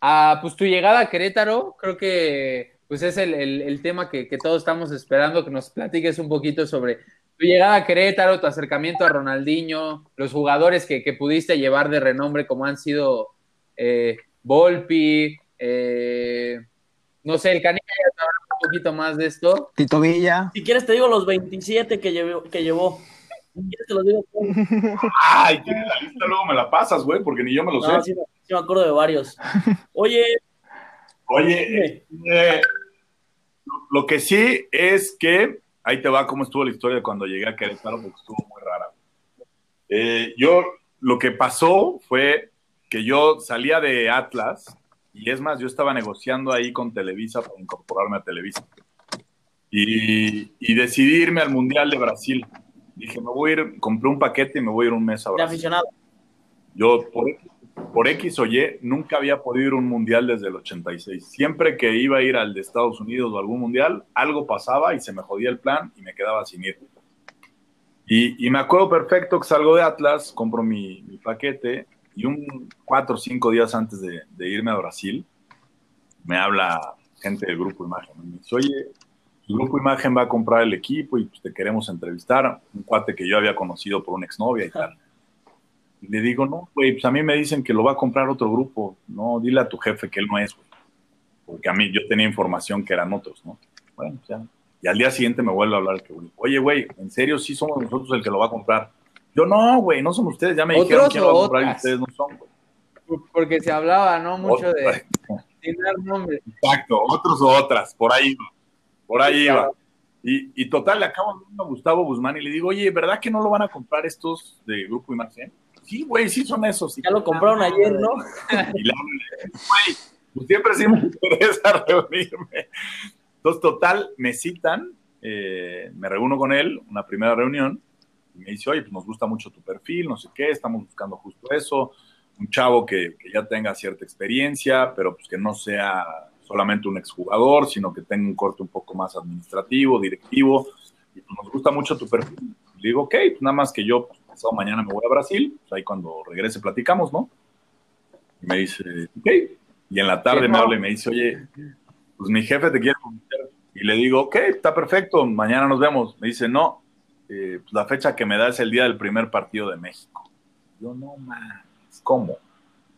a, pues tu llegada a Querétaro. Creo que pues es el, el- el tema que, que todos estamos esperando, que nos platiques un poquito sobre tu llegada a Querétaro, tu acercamiento a Ronaldinho, los jugadores que, que pudiste llevar de renombre como han sido eh, Volpi, eh, no sé, el Canilla ya un poquito más de esto. Tito Villa. Si quieres te digo los 27 que llevó. Que llevó. Si quieres te los digo. Ay, tienes la lista, luego me la pasas, güey, porque ni yo me lo No, sé. sí, sí me acuerdo de varios. Oye, Oye, eh, lo que sí es que ahí te va cómo estuvo la historia de cuando llegué a Querétaro, porque estuvo muy rara. Eh, yo, lo que pasó fue que yo salía de Atlas, y es más, yo estaba negociando ahí con Televisa para incorporarme a Televisa. Y, y decidí irme al Mundial de Brasil. Dije, me voy a ir, compré un paquete y me voy a ir un mes a de Brasil. aficionado. Yo, por, por X o Y, nunca había podido ir a un mundial desde el 86. Siempre que iba a ir al de Estados Unidos o algún mundial, algo pasaba y se me jodía el plan y me quedaba sin ir. Y, me acuerdo perfecto que salgo de Atlas, compro mi, paquete y un cuatro o cinco días antes de, irme a Brasil, me habla gente del Grupo Imagen. Y me dice, oye, el Grupo Imagen va a comprar el equipo y te queremos entrevistar. Un cuate que yo había conocido por una exnovia y tal. Y le digo, no, güey, pues a mí me dicen que lo va a comprar otro grupo. No, dile a tu jefe que él no es, güey. Porque a mí yo tenía información que eran otros, ¿no? Bueno, ya. Y al día siguiente me vuelve a hablar que, güey, oye, güey, ¿en serio sí somos nosotros el que lo va a comprar? Yo, no, güey, no son ustedes. Ya me dijeron ¿Otros quién lo va a comprar y ustedes no son, güey. Porque se hablaba, ¿no? Mucho de Otras. sin dar nombres. Exacto, otros o otras, por ahí iba. Por ahí iba. Y, y total, le acabo viendo a Gustavo Guzmán y le digo, oye, ¿verdad que no lo van a comprar estos de Grupo Imagen? Sí, güey, sí son esos. Ya lo compraron ayer, ¿no? Y digo, güey, pues siempre sí me interesa reunirme. Entonces, total, me citan, eh, me reúno con él, una primera reunión, y me dice, oye, pues nos gusta mucho tu perfil, no sé qué, estamos buscando justo eso, un chavo que, que ya tenga cierta experiencia, pero pues que no sea solamente un exjugador, sino que tenga un corte un poco más administrativo, directivo, y pues nos gusta mucho tu perfil. Le digo, ok, pues nada más que yo, pues, pasado mañana me voy a Brasil, pues ahí cuando regrese platicamos, ¿no? Y me dice, ok. Y en la tarde me habla y me dice, oye, pues mi jefe te quiere conocer. Y le digo, ok, está perfecto, mañana nos vemos. Me dice, no, eh, pues la fecha que me da es el día del primer partido de México. Yo no más, ¿cómo?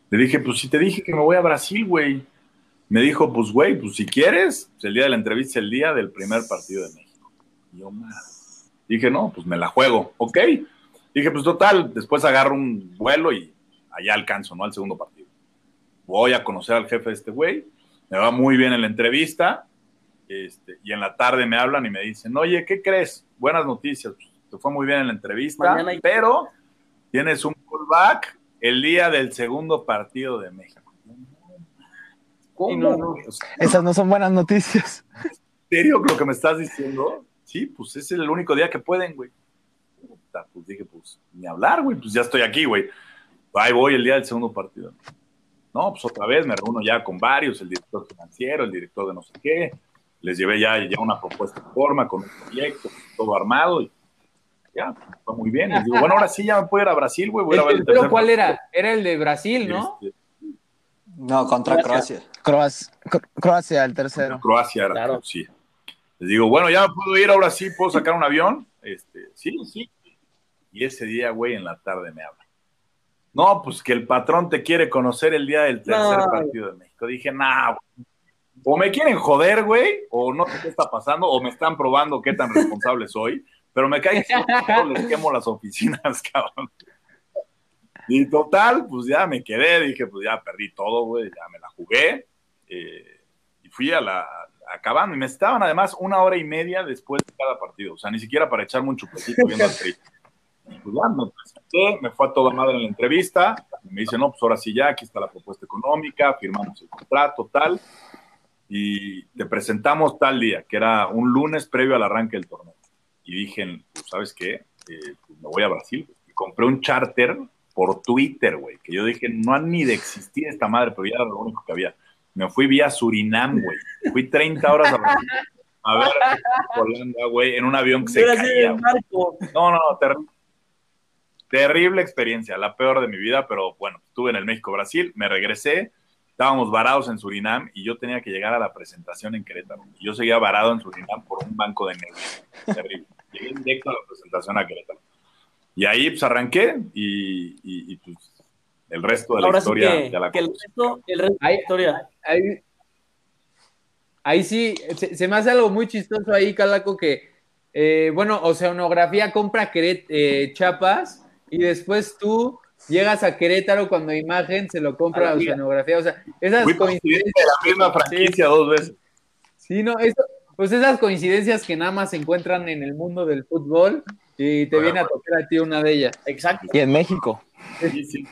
Le dije, pues si te dije que me voy a Brasil, güey. Me dijo, pues güey, pues si quieres, pues, el día de la entrevista es el día del primer partido de México. Y yo más. Dije, no, pues me la juego, ¿ok? Dije, pues total, después agarro un vuelo y allá alcanzo, ¿no? Al segundo partido. Voy a conocer al jefe de este güey, me va muy bien en la entrevista, este, y en la tarde me hablan y me dicen, oye, ¿qué crees? Buenas noticias, pues, te fue muy bien en la entrevista, hay- pero tienes un callback el día del segundo partido de México. ¿Cómo? Y no, no. O sea, Esas no son buenas noticias. ¿En serio lo que me estás diciendo? Sí, pues es el único día que pueden, güey. Puta, Pues dije, pues ni hablar, güey, pues ya estoy aquí, güey. Ahí voy el día del segundo partido. No, pues otra vez me reúno ya con varios, el director financiero, el director de no sé qué. Les llevé ya, ya una propuesta en forma, con un proyecto, todo armado y ya, fue muy bien. Les digo, bueno, ahora sí ya me puedo ir a Brasil, güey. Voy a ¿El ver el tercero tercer cuál partido. era? Era el de Brasil, ¿no? Este, No, contra Croacia. Croacia, Cro- Croacia el tercero. Croacia era, Claro. sí. Les digo, bueno, ya me puedo ir, ahora sí, puedo sacar un avión. Este, sí, sí. Y ese día, güey, en la tarde me habla. No, pues que el patrón te quiere conocer el día del tercer No. partido de México. Dije, nah, güey. O me quieren joder, güey, o no sé qué está pasando, o me están probando qué tan responsable soy, pero me cae que les quemo las oficinas, cabrón. Y total, pues ya me quedé, dije, pues ya perdí todo, güey, ya me la jugué. eh, y fui a la, acabando, y me estaban además una hora y media después de cada partido, o sea, ni siquiera para echarme un chupecito viendo el tri. Pues ya me presenté, me fue a toda madre en la entrevista, y me dice, no, pues ahora sí ya, aquí está la propuesta económica, firmamos el contrato, tal, y te presentamos tal día, que era un lunes previo al arranque del torneo. Y dije, pues, ¿sabes qué? Eh, pues, me voy a Brasil. Y compré un charter por Twitter, güey, que yo dije, no han ni de existir esta madre, pero ya era lo único que había. Me fui vía Surinam, güey. Fui 30 horas a Brasil a ver Holanda, güey, en un avión que se caía. No, no, no, terri- terrible experiencia, la peor de mi vida, pero bueno, estuve en el México-Brasil, me regresé, estábamos varados en Surinam y yo tenía que llegar a la presentación en Querétaro. Y yo seguía varado en Surinam por un banco de negro. Terrible. Llegué directo a la presentación a Querétaro. Y ahí pues arranqué y, y- y, pues el resto de la Ahora sí historia que, ya la que el resto, el resto de Ahí- la historia. Ahí, ahí sí, se, se me hace algo muy chistoso ahí, Calaco, que, eh, bueno, Oceanografía compra Queret- eh, Chiapas y después tú llegas a Querétaro cuando Imagen se lo compra A la. Oceanografía. O sea, esas presidente coincidencias. de la misma franquicia dos veces. Sí, no, eso- pues esas coincidencias que nada más se encuentran en el mundo del fútbol y te viene a tocar a ti una de ellas. Exacto. Y en México. Sí, sí.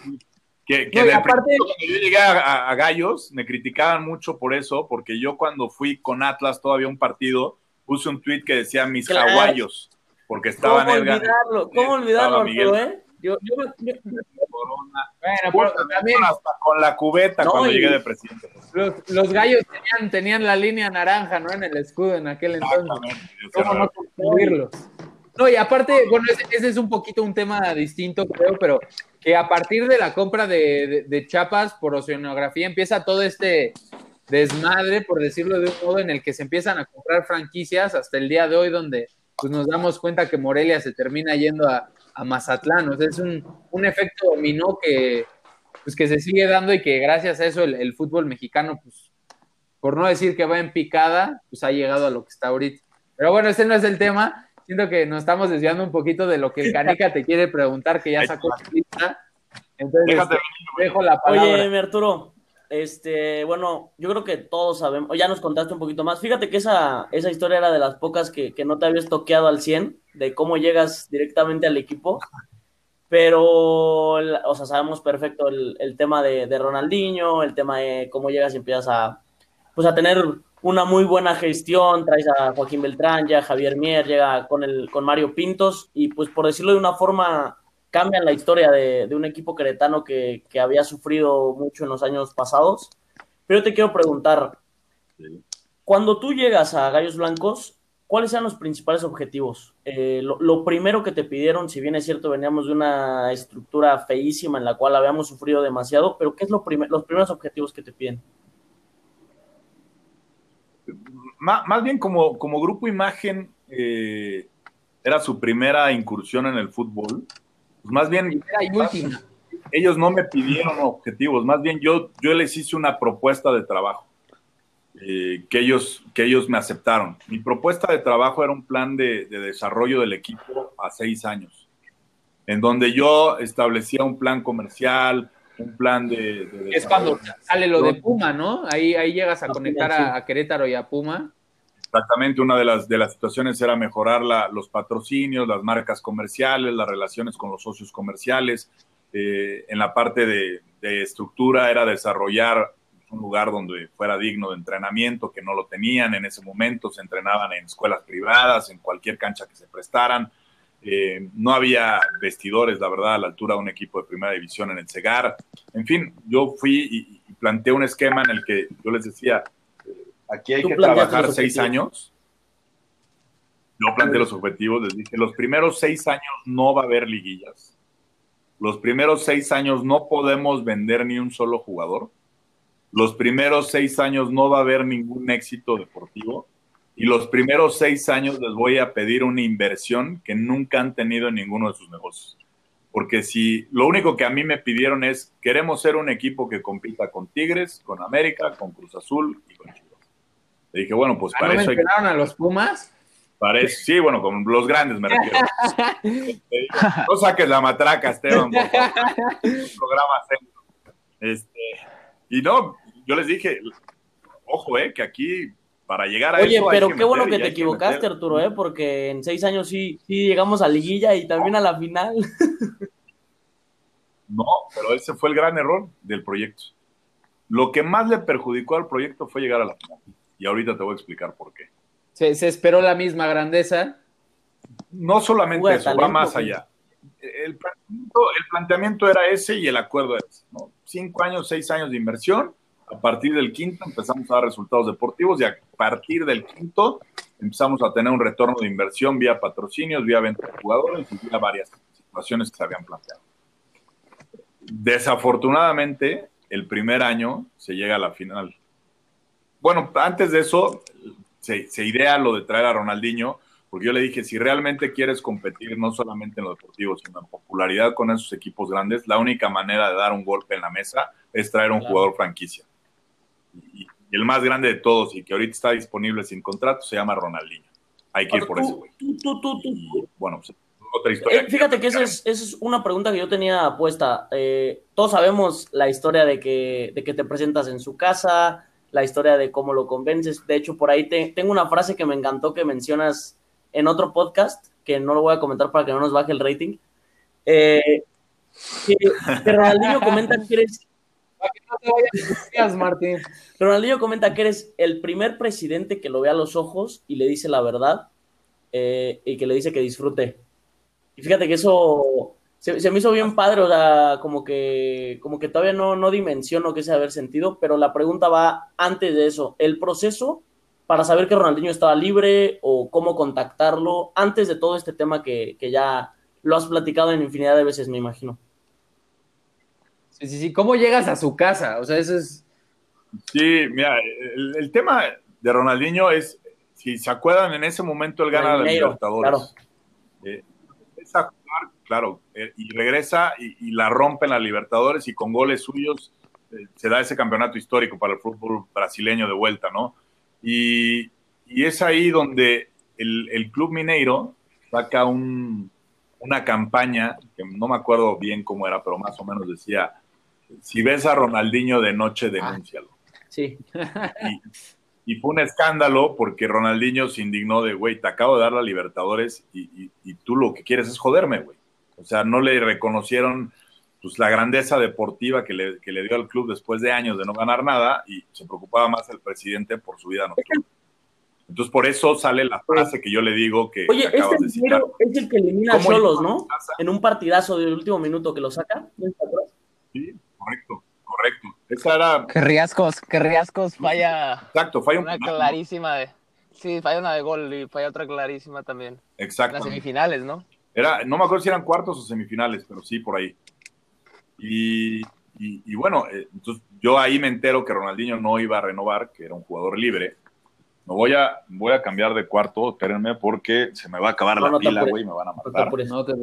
Que, que No, el aparte- cuando yo llegué a, a- a Gallos, me criticaban mucho por eso, porque yo cuando fui con Atlas todavía un partido, puse un tweet que decía mis Claro. hawaios, porque ¿Cómo estaban Edgar olvidarlo? ¿Cómo estaba olvidarlo. Arturo, eh? Yo, yo, yo- Corona. Bueno, Puta, pero también hasta con la cubeta No, cuando llegué de presidente. los, los gallos tenían, tenían la línea naranja, ¿no? En el escudo en aquel entonces. ¿Cómo no confundirlos? No, y aparte, bueno, ese, ese es un poquito un tema distinto, creo, pero que a partir de la compra de, de, de Chapas por oceanografía empieza todo este desmadre, por decirlo de un modo, en el que se empiezan a comprar franquicias hasta el día de hoy, donde pues, nos damos cuenta que Morelia se termina yendo a, a Mazatlán. O sea, es un, un efecto dominó que, pues, que se sigue dando y que gracias a eso el, el fútbol mexicano, pues, por no decir que va en picada, pues ha llegado a lo que está ahorita. Pero bueno, ese no es el tema. Siento que nos estamos desviando un poquito de lo que el Canica te quiere preguntar, que ya sacó su lista. Entonces, Déjate este, dejo la palabra. Oye, mi Arturo, este, bueno, yo creo que todos sabemos, o ya nos contaste un poquito más. Fíjate que esa, esa historia era de las pocas que, que no te habías toqueado al 100, de cómo llegas directamente al equipo. Pero, o sea, sabemos perfecto el, el tema de, de Ronaldinho, el tema de cómo llegas y empiezas a, pues, a tener una muy buena gestión. Traes a Joaquín Beltrán, ya Javier Mier, llega con, el, con Mario Pintos, y pues, por decirlo de una forma, cambian la historia de, de un equipo queretano que, que había sufrido mucho en los años pasados. Pero yo te quiero preguntar, cuando tú llegas a Gallos Blancos, ¿cuáles eran los principales objetivos? Eh, lo, lo primero que te pidieron, si bien es cierto, veníamos de una estructura feísima en la cual habíamos sufrido demasiado, pero ¿qué es lo primer- los primeros objetivos que te piden? Má- más bien como, como grupo imagen eh, era su primera incursión en el fútbol. Pues más bien ellos no me pidieron objetivos, más bien yo, yo les hice una propuesta de trabajo eh, que, ellos, que ellos me aceptaron. Mi propuesta de trabajo era un plan de, de desarrollo del equipo a seis años, en donde yo establecía un plan comercial, un plan de... de Es cuando sale lo de Puma, ¿no? Ahí, ahí llegas a conectar a, a Querétaro y a Puma. Exactamente, una de las, de las situaciones era mejorar la- los patrocinios, las marcas comerciales, las relaciones con los socios comerciales. Eh, en la parte de, de estructura era desarrollar un lugar donde fuera digno de entrenamiento, que no lo tenían en ese momento, se entrenaban en escuelas privadas, en cualquier cancha que se prestaran. Eh, no había vestidores, la verdad, a la altura de un equipo de primera división en el Segar. En fin, yo fui y, y planteé un esquema en el que yo les decía, eh, aquí hay que trabajar seis años. Yo planteé los objetivos, les dije, los primeros seis años no va a haber liguillas. Los primeros seis años no podemos vender ni un solo jugador. Los primeros seis años no va a haber ningún éxito deportivo. Y los primeros seis años les voy a pedir una inversión que nunca han tenido en ninguno de sus negocios. Porque si lo único que a mí me pidieron es, queremos ser un equipo que compita con Tigres, con América, con Cruz Azul y con Chivas. Le dije, bueno, pues Ah, para ¿No eso hay mencionaron a los Pumas? sí, bueno, con los grandes me refiero. No saques la matraca, Esteban, por favor. Un programa centro. Este, y no, yo les dije, ojo, eh, que aquí para llegar a Oye, eso hay pero que qué bueno que te que equivocaste. Arturo, ¿eh? porque en seis años sí, sí llegamos a liguilla y también a la final. No, pero ese fue el gran error del proyecto. Lo que más le perjudicó al proyecto fue llegar a la final. Y ahorita te voy a explicar por qué. Se, se esperó la misma grandeza. No solamente de eso, va más allá. El planteamiento, el planteamiento era ese y el acuerdo era ese. ¿no? Cinco años, seis años de inversión. A partir del quinto empezamos a dar resultados deportivos y a partir del quinto empezamos a tener un retorno de inversión vía patrocinios, vía venta de jugadores y vía varias situaciones que se habían planteado. Desafortunadamente, el primer año se llega a la final. Bueno, antes de eso, se, se idea lo de traer a Ronaldinho, porque yo le dije, si realmente quieres competir no solamente en lo deportivo, sino en popularidad con esos equipos grandes, la única manera de dar un golpe en la mesa es traer un Claro. jugador franquicia. Y, el más grande de todos y que ahorita está disponible sin contrato se llama Ronaldinho. Hay que ir por ese Tú, güey. tú, tú, tú, tú, Y bueno, pues, otra historia. Eh, fíjate que esa es, esa es una pregunta que yo tenía puesta. Eh, todos sabemos la historia de que, de que te presentas en su casa, la historia de cómo lo convences. De hecho, por ahí te- tengo una frase que me encantó que mencionas en otro podcast, que no lo voy a comentar para que no nos baje el rating. Eh, que, que Ronaldinho comenta que eres no Martín. Ronaldinho comenta que eres el primer presidente que lo ve a los ojos y le dice la verdad eh, y que le dice que disfrute. Y fíjate que eso se, se me hizo bien padre, o sea, como que, como que todavía no, no dimensiono qué es haber sentido, pero la pregunta va antes de eso. El proceso para saber que Ronaldinho estaba libre o cómo contactarlo, antes de todo este tema que, que ya lo has platicado en infinidad de veces, me imagino. Sí, sí, sí. ¿Cómo llegas a su casa? O sea, eso es. Sí, mira, el, el tema de Ronaldinho es, si se acuerdan, en ese momento él gana la Libertadores. Eh, empieza a jugar, claro, eh, y regresa y, y la rompe en la Libertadores y con goles suyos eh, se da ese campeonato histórico para el fútbol brasileño de vuelta, ¿no? Y, y es ahí donde el, el Club Mineiro saca un, una campaña, que no me acuerdo bien cómo era, pero más o menos decía, si ves a Ronaldinho de noche, denúncialo. Sí. Y, y fue un escándalo porque Ronaldinho se indignó de, güey, te acabo de dar la Libertadores y, y- y tú lo que quieres es joderme, güey. O sea, no le reconocieron pues, la grandeza deportiva que le, que le dio al club después de años de no ganar nada y se preocupaba más el presidente por su vida nocturna. Entonces, por eso sale la frase que yo le digo que, Oye, acabas este de citar. es el que elimina a ¿Cómo Cholos, llegó a ¿no? En un partidazo del último minuto que lo saca. Sí, correcto, correcto. Esa era, Que Riascos, que Riascos falla exacto, fue un una ¿no? clarísima de. Sí, falla una de gol y falla otra clarísima también. En Exacto. las semifinales, ¿no? Era, no me acuerdo si eran cuartos o semifinales, pero sí, por ahí. Y, y- y bueno, eh, entonces yo ahí me entero que Ronaldinho no iba a renovar, que era un jugador libre. Me voy a, voy a cambiar de cuarto, espérenme, porque se me va a acabar No, la no pila, güey, me van a No te matar. No te